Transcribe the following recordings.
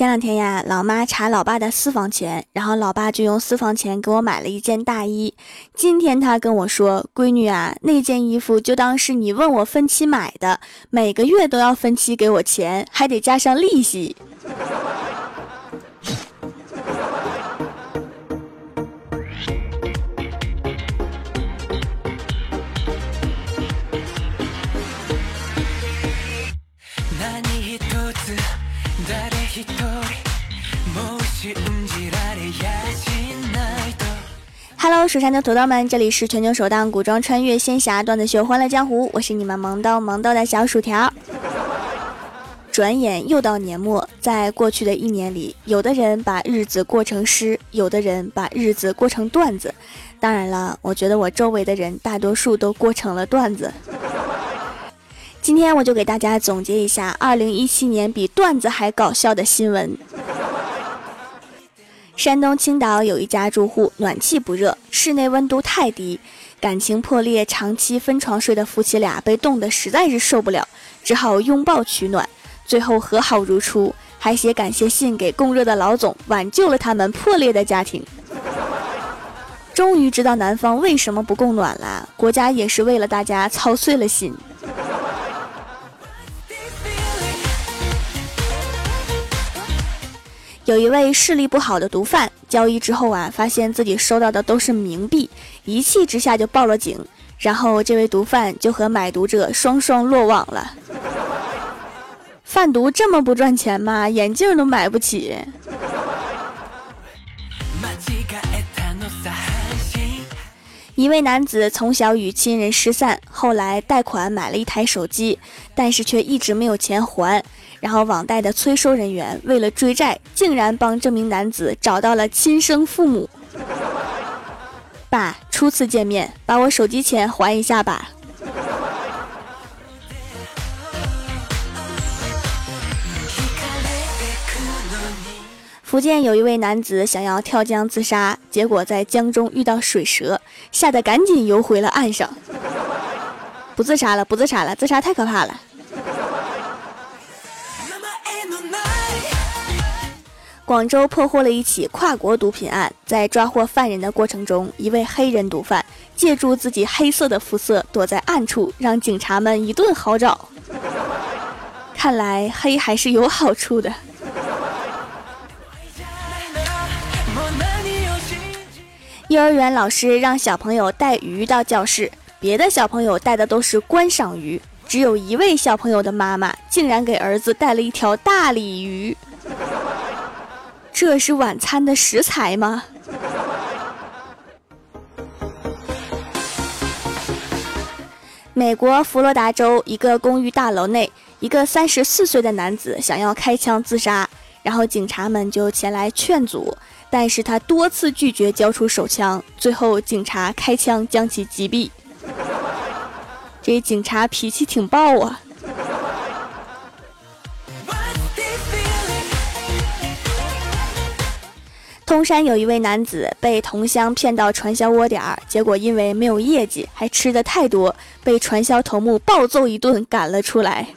前两天呀，老妈查老爸的私房钱，然后老爸就用私房钱给我买了一件大衣。今天他跟我说：“闺女啊，那件衣服就当是你问我分期买的，每个月都要分期给我钱，还得加上利息。” Hello，，蜀山的土豆们，这里是全球首档古装穿越仙侠段子秀《欢乐江湖》，我是你们萌逗萌逗的小薯条。转眼又到年末，在过去的一年里，有的人把日子过成诗，有的人把日子过成段子。当然了，我觉得我周围的人大多数都过成了段子。今天我就给大家总结一下2017年比段子还搞笑的新闻。山东青岛有一家住户暖气不热，室内温度太低，感情破裂、长期分床睡的夫妻俩被冻得实在是受不了，只好拥抱取暖，最后和好如初，还写感谢信给供热的老总，挽救了他们破裂的家庭。终于知道南方为什么不供暖了，国家也是为了大家操碎了心。有一位视力不好的毒贩交易之后啊，发现自己收到的都是冥币，一气之下就报了警。然后这位毒贩就和买毒者双双落网了。贩毒这么不赚钱吗？眼镜都买不起。一位男子从小与亲人失散，后来贷款买了一台手机，但是却一直没有钱还。然后网贷的催收人员为了追债，竟然帮这名男子找到了亲生父母。爸，初次见面，把我手机钱还一下吧。福建有一位男子想要跳江自杀，结果在江中遇到水蛇，吓得赶紧游回了岸上。不自杀了，不自杀了，自杀太可怕了。广州破获了一起跨国毒品案，在抓获犯人的过程中，一位黑人毒贩借助自己黑色的肤色躲在暗处，让警察们一顿好找。看来黑还是有好处的。幼儿园老师让小朋友带鱼到教室，别的小朋友带的都是观赏鱼，只有一位小朋友的妈妈竟然给儿子带了一条大鲤鱼。这是晚餐的食材吗？美国佛罗达州一个公寓大楼内，一个三十四岁的男子想要开枪自杀，然后警察们就前来劝阻，但是他多次拒绝交出手枪，最后警察开枪将其击毙。这警察脾气挺暴啊！通山有一位男子被同乡骗到传销窝点儿，结果因为没有业绩，还吃的太多，被传销头目暴揍一顿赶了出来。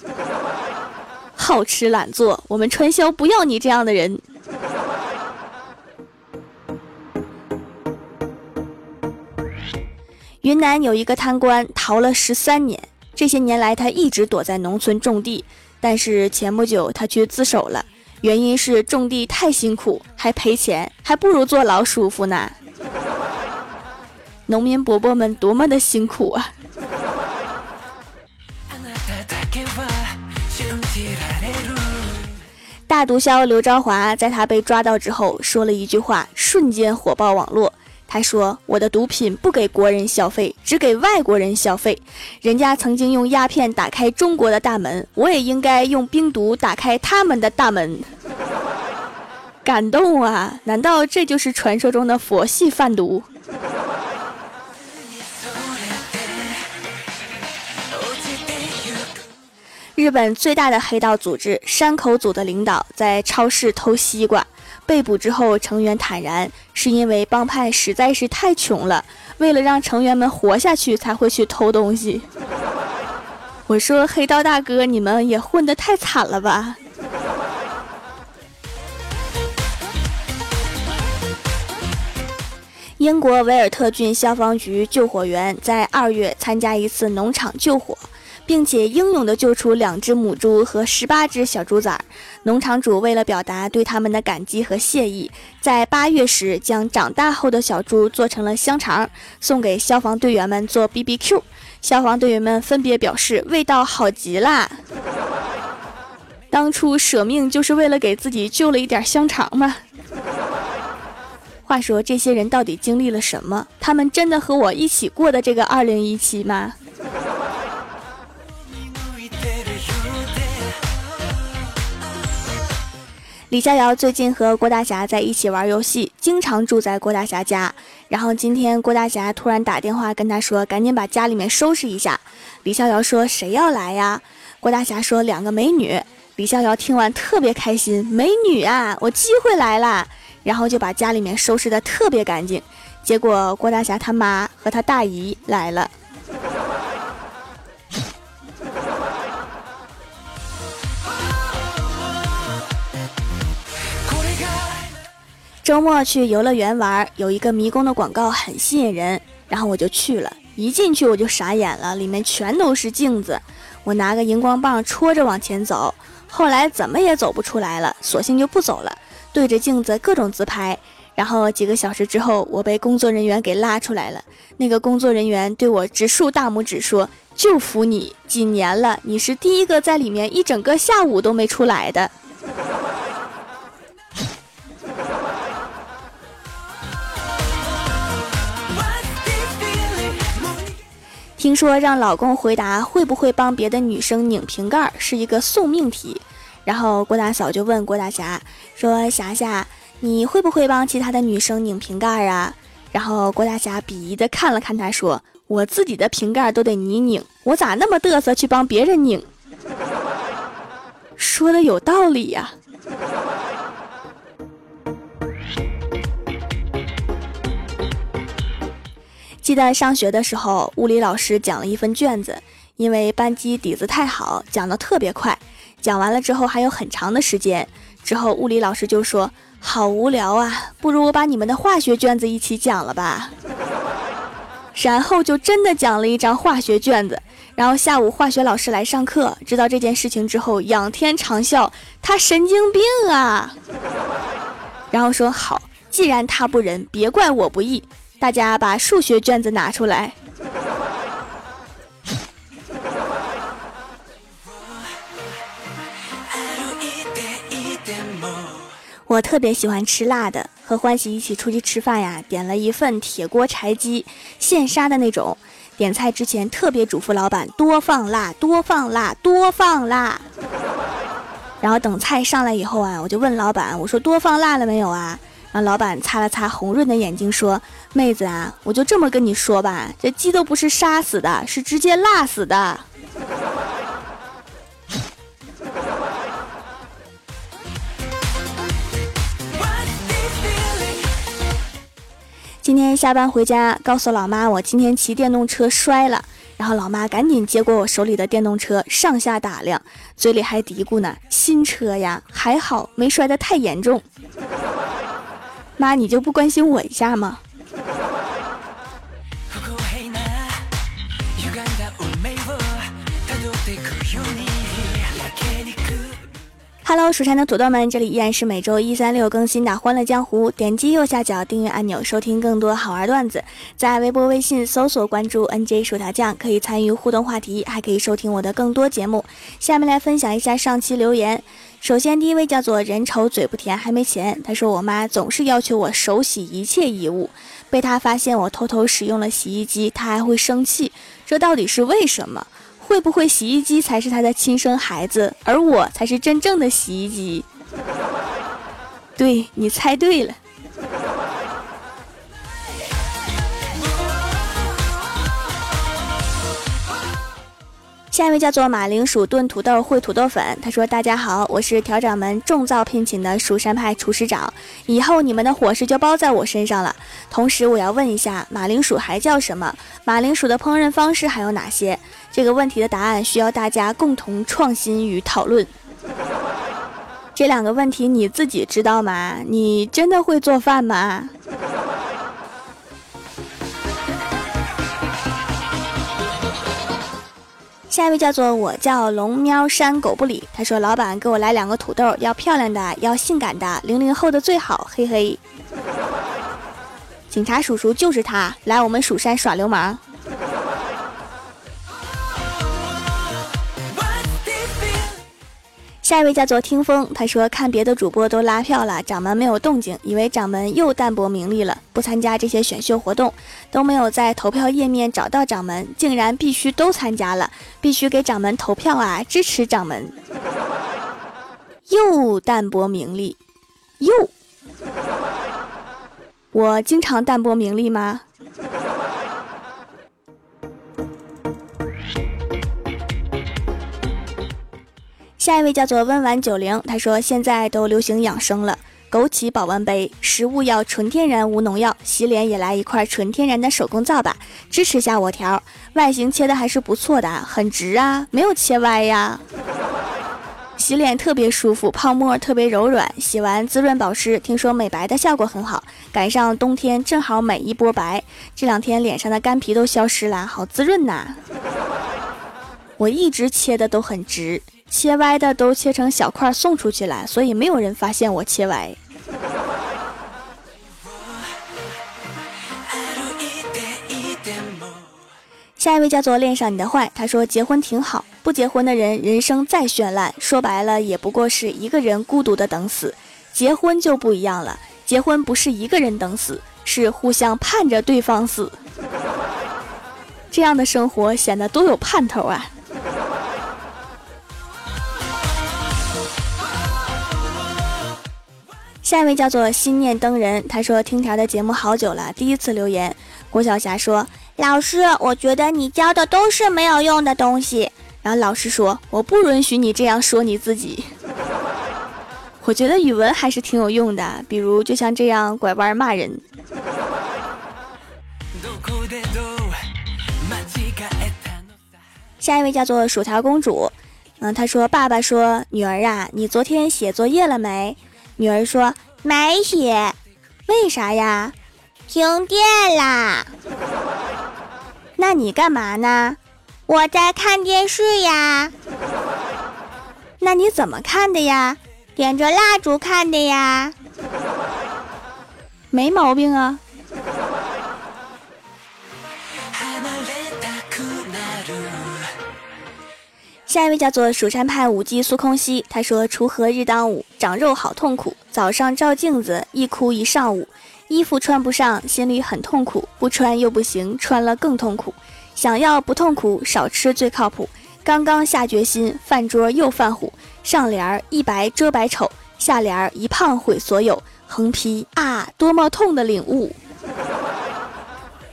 好吃懒做，我们传销不要你这样的人。云南有一个贪官逃了十三年，这些年来他一直躲在农村种地，但是前不久他却自首了。原因是种地太辛苦，还赔钱，还不如坐牢舒服呢。农民伯伯们多么的辛苦啊！大毒枭刘昭华在他被抓到之后说了一句话，瞬间火爆网络。他说：“我的毒品不给国人消费，只给外国人消费。人家曾经用鸦片打开中国的大门，我也应该用冰毒打开他们的大门。”感动啊！难道这就是传说中的佛系贩毒？日本最大的黑道组织山口组的领导在超市偷西瓜。被捕之后，成员坦然，是因为帮派实在是太穷了，为了让成员们活下去，才会去偷东西。我说，黑道大哥，你们也混得太惨了吧！英国维尔特郡消防局救火员在二月参加一次农场救火，并且英勇地救出两只母猪和十八只小猪崽。农场主为了表达对他们的感激和谢意，在八月时将长大后的小猪做成了香肠，送给消防队员们做 BBQ。消防队员们分别表示味道好极啦！当初舍命就是为了给自己救了一点香肠嘛？话说这些人到底经历了什么？他们真的和我一起过的这个二零一七吗？李逍遥最近和郭大侠在一起玩游戏，经常住在郭大侠家。然后今天郭大侠突然打电话跟他说：“赶紧把家里面收拾一下。”李逍遥说：“谁要来呀？”郭大侠说：“两个美女。”李逍遥听完特别开心：“美女啊，我机会来了！”然后就把家里面收拾的特别干净，结果郭大侠他妈和他大姨来了。周末去游乐园玩，有一个迷宫的广告很吸引人，然后我就去了。一进去我就傻眼了，里面全都是镜子，我拿个荧光棒戳着往前走，后来怎么也走不出来了，索性就不走了。对着镜子各种自拍，然后几个小时之后，我被工作人员给拉出来了。那个工作人员对我直竖大拇指说：“就服你，几年了，你是第一个在里面一整个下午都没出来的。”听说让老公回答会不会帮别的女生拧瓶盖是一个送命题。然后郭大嫂就问郭大侠说：“霞霞，你会不会帮其他的女生拧瓶盖啊？”然后郭大侠鄙夷的看了看他，说：“我自己的瓶盖都得你拧，我咋那么嘚瑟去帮别人拧？”说的有道理呀。记得上学的时候，物理老师讲了一份卷子，因为班级底子太好，讲的特别快。讲完了之后还有很长的时间，之后物理老师就说：“好无聊啊，不如我把你们的化学卷子一起讲了吧。”然后就真的讲了一张化学卷子。然后下午化学老师来上课，知道这件事情之后，仰天长啸：“他神经病啊！”然后说：“好，既然他不仁，别怪我不义。大家把数学卷子拿出来。”我特别喜欢吃辣的，和欢喜一起出去吃饭呀，点了一份铁锅柴鸡，现杀的那种。点菜之前特别嘱咐老板多放辣，多放辣，多放辣。然后等菜上来以后啊，我就问老板，我说多放辣了没有啊？然后老板擦了擦红润的眼睛说：“妹子啊，我就这么跟你说吧，这鸡都不是杀死的，是直接辣死的。”今天下班回家，告诉老妈我今天骑电动车摔了，然后老妈赶紧接过我手里的电动车，上下打量，嘴里还嘀咕呢：“新车呀，还好没摔得太严重。”妈，你就不关心我一下吗？Hello，蜀山的土豆们，这里依然是每周一、三、六更新的《欢乐江湖》。点击右下角订阅按钮，收听更多好玩段子。在微博、微信搜索关注 “nj 薯条酱”，可以参与互动话题，还可以收听我的更多节目。下面来分享一下上期留言。首先，第一位叫做“人丑嘴不甜”，还没钱。他说：“我妈总是要求我手洗一切衣物，被他发现我偷偷使用了洗衣机，他还会生气。这到底是为什么？”会不会洗衣机才是他的亲生孩子，而我才是真正的洗衣机？对你猜对了。下一位叫做马铃薯炖土豆烩土豆粉，他说：“大家好，我是调掌门重造聘请的蜀山派厨师长，以后你们的伙食就包在我身上了。同时，我要问一下，马铃薯还叫什么？马铃薯的烹饪方式还有哪些？这个问题的答案需要大家共同创新与讨论。这两个问题你自己知道吗？你真的会做饭吗？”下一位叫做我叫龙喵山狗不理，他说老板给我来两个土豆，要漂亮的，要性感的，零零后的最好，嘿嘿。警察叔叔就是他，来我们蜀山耍流氓。下一位叫做听风，他说看别的主播都拉票了，掌门没有动静，以为掌门又淡泊名利了，不参加这些选秀活动，都没有在投票页面找到掌门，竟然必须都参加了，必须给掌门投票啊，支持掌门。又淡泊名利，又。我经常淡泊名利吗？下一位叫做温婉九零，他说现在都流行养生了，枸杞保温杯，食物要纯天然无农药，洗脸也来一块纯天然的手工皂吧，支持下我条，外形切的还是不错的，很直啊，没有切歪呀。洗脸特别舒服，泡沫特别柔软，洗完滋润保湿，听说美白的效果很好。赶上冬天正好美一波白，这两天脸上的干皮都消失了，好滋润呐！我一直切的都很直，切歪的都切成小块送出去了，所以没有人发现我切歪。下一位叫做恋上你的坏，他说结婚挺好，不结婚的人人生再绚烂，说白了也不过是一个人孤独的等死。结婚就不一样了，结婚不是一个人等死，是互相盼着对方死。这样的生活显得多有盼头啊！下一位叫做心念灯人，他说听条的节目好久了，第一次留言。郭晓霞说。老师，我觉得你教的都是没有用的东西。然后老师说：“我不允许你这样说你自己。”我觉得语文还是挺有用的，比如就像这样拐弯骂人。下一位叫做薯条公主，嗯，她说：“爸爸说，女儿啊，你昨天写作业了没？”女儿说：“没写，为啥呀？停电啦。”那你干嘛呢？我在看电视呀。那你怎么看的呀？点着蜡烛看的呀。没毛病啊。下一位叫做蜀山派舞姬苏空兮，他说：“锄禾日当午，长肉好痛苦。早上照镜子，一哭一上午。”衣服穿不上，心里很痛苦；不穿又不行，穿了更痛苦。想要不痛苦，少吃最靠谱。刚刚下决心，饭桌又犯虎。上联儿一白遮百丑，下联儿一胖毁所有。横批啊，多么痛的领悟！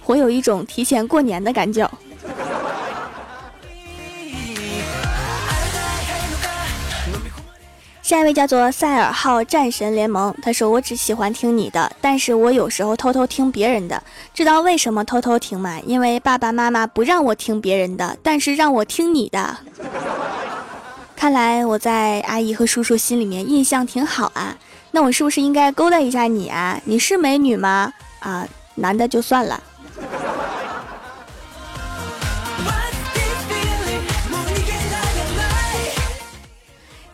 我有一种提前过年的感觉。下一位叫做塞尔号战神联盟，他说我只喜欢听你的，但是我有时候偷偷听别人的，知道为什么偷偷听吗？因为爸爸妈妈不让我听别人的，但是让我听你的。看来我在阿姨和叔叔心里面印象挺好啊，那我是不是应该勾搭一下你啊？你是美女吗？啊，男的就算了。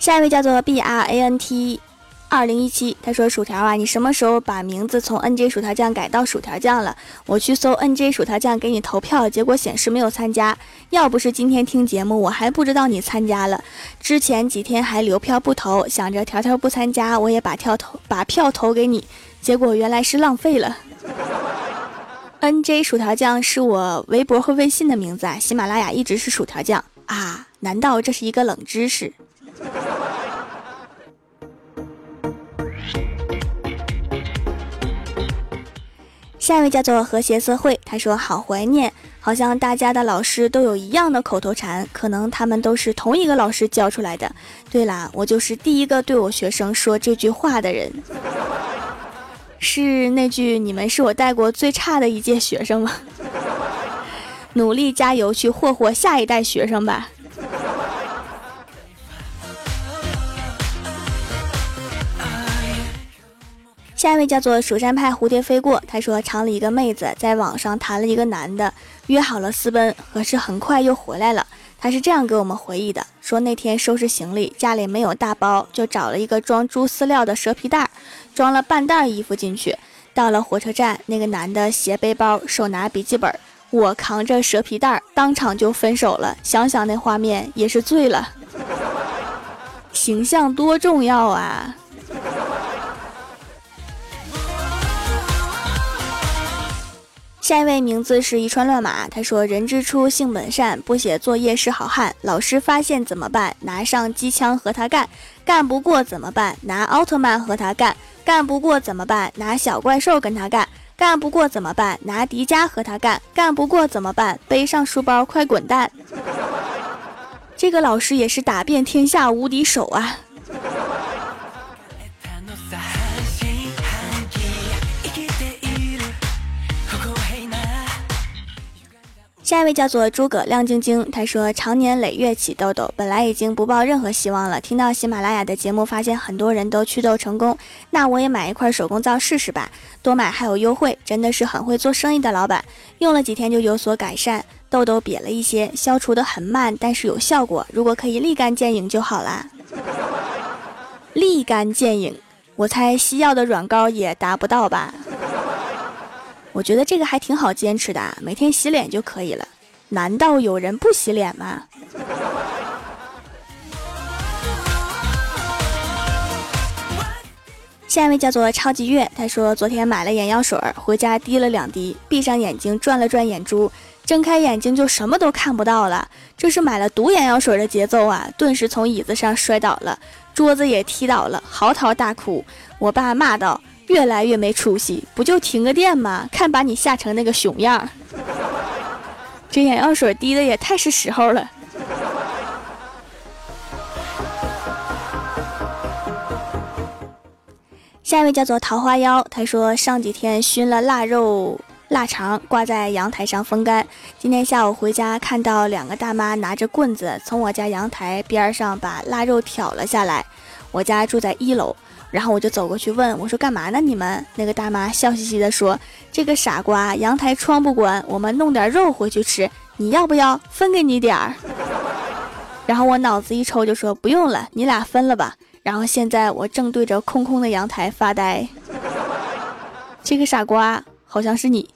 下一位叫做 B R A N T，二零一七，他说：“薯条啊，你什么时候把名字从 N J 薯条酱改到薯条酱了？我去搜 N J 薯条酱给你投票，结果显示没有参加。要不是今天听节目，我还不知道你参加了。之前几天还留票不投，想着条条不参加，我也把票投把票投给你，结果原来是浪费了。N J 薯条酱是我微博和微信的名字啊，喜马拉雅一直是薯条酱啊？难道这是一个冷知识？” 下一位叫做和谐社会，他说好怀念，好像大家的老师都有一样的口头禅，可能他们都是同一个老师教出来的。对啦，我就是第一个对我学生说这句话的人，是那句“你们是我带过最差的一届学生吗？” 努力加油去霍霍下一代学生吧。下一位叫做蜀山派蝴蝶飞过，他说厂里一个妹子在网上谈了一个男的，约好了私奔，可是很快又回来了。他是这样给我们回忆的：说那天收拾行李，家里没有大包，就找了一个装猪饲料的蛇皮袋，装了半袋衣服进去。到了火车站，那个男的斜背包，手拿笔记本，我扛着蛇皮袋，当场就分手了。想想那画面，也是醉了。形象多重要啊！下一位名字是一串乱码，他说：“人之初，性本善，不写作业是好汉。老师发现怎么办？拿上机枪和他干。干不过怎么办？拿奥特曼和他干。干不过怎么办？拿小怪兽跟他干。干不过怎么办？拿迪迦和他干。干不过怎么办？背上书包，快滚蛋！这个老师也是打遍天下无敌手啊！”下一位叫做诸葛亮晶晶，他说常年累月起痘痘，本来已经不抱任何希望了。听到喜马拉雅的节目，发现很多人都祛痘成功，那我也买一块手工皂试试吧。多买还有优惠，真的是很会做生意的老板。用了几天就有所改善，痘痘瘪了一些，消除的很慢，但是有效果。如果可以立竿见影就好啦。立竿见影，我猜西药的软膏也达不到吧。我觉得这个还挺好坚持的，每天洗脸就可以了。难道有人不洗脸吗？下一位叫做超级月，他说昨天买了眼药水，回家滴了两滴，闭上眼睛转了转眼珠，睁开眼睛就什么都看不到了。这是买了毒眼药水的节奏啊！顿时从椅子上摔倒了，桌子也踢倒了，嚎啕大哭。我爸骂道。越来越没出息，不就停个电吗？看把你吓成那个熊样，这眼药水滴的也太是时候了。下一位叫做桃花妖，他说上几天熏了腊肉腊肠，挂在阳台上风干。今天下午回家，看到两个大妈拿着棍子从我家阳台边上把腊肉挑了下来。我家住在一楼。然后我就走过去问我说：“干嘛呢？你们？”那个大妈笑嘻嘻地说：“这个傻瓜，阳台窗不关，我们弄点肉回去吃，你要不要？分给你点儿。”然后我脑子一抽就说：“不用了，你俩分了吧。”然后现在我正对着空空的阳台发呆。这个傻瓜好像是你。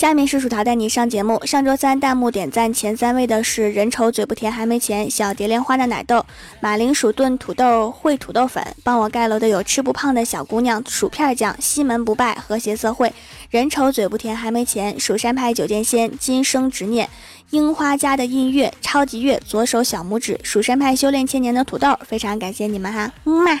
下面是薯条带你上节目。上周三弹幕点赞前三位的是人丑嘴不甜还没钱、小蝶莲花的奶豆、马铃薯炖土豆烩土豆粉。帮我盖楼的有吃不胖的小姑娘、薯片酱、西门不败、和谐社会、人丑嘴不甜还没钱、蜀山派九剑仙、今生执念、樱花家的音乐、超级月、左手小拇指、蜀山派修炼千年的土豆。非常感谢你们哈，么么。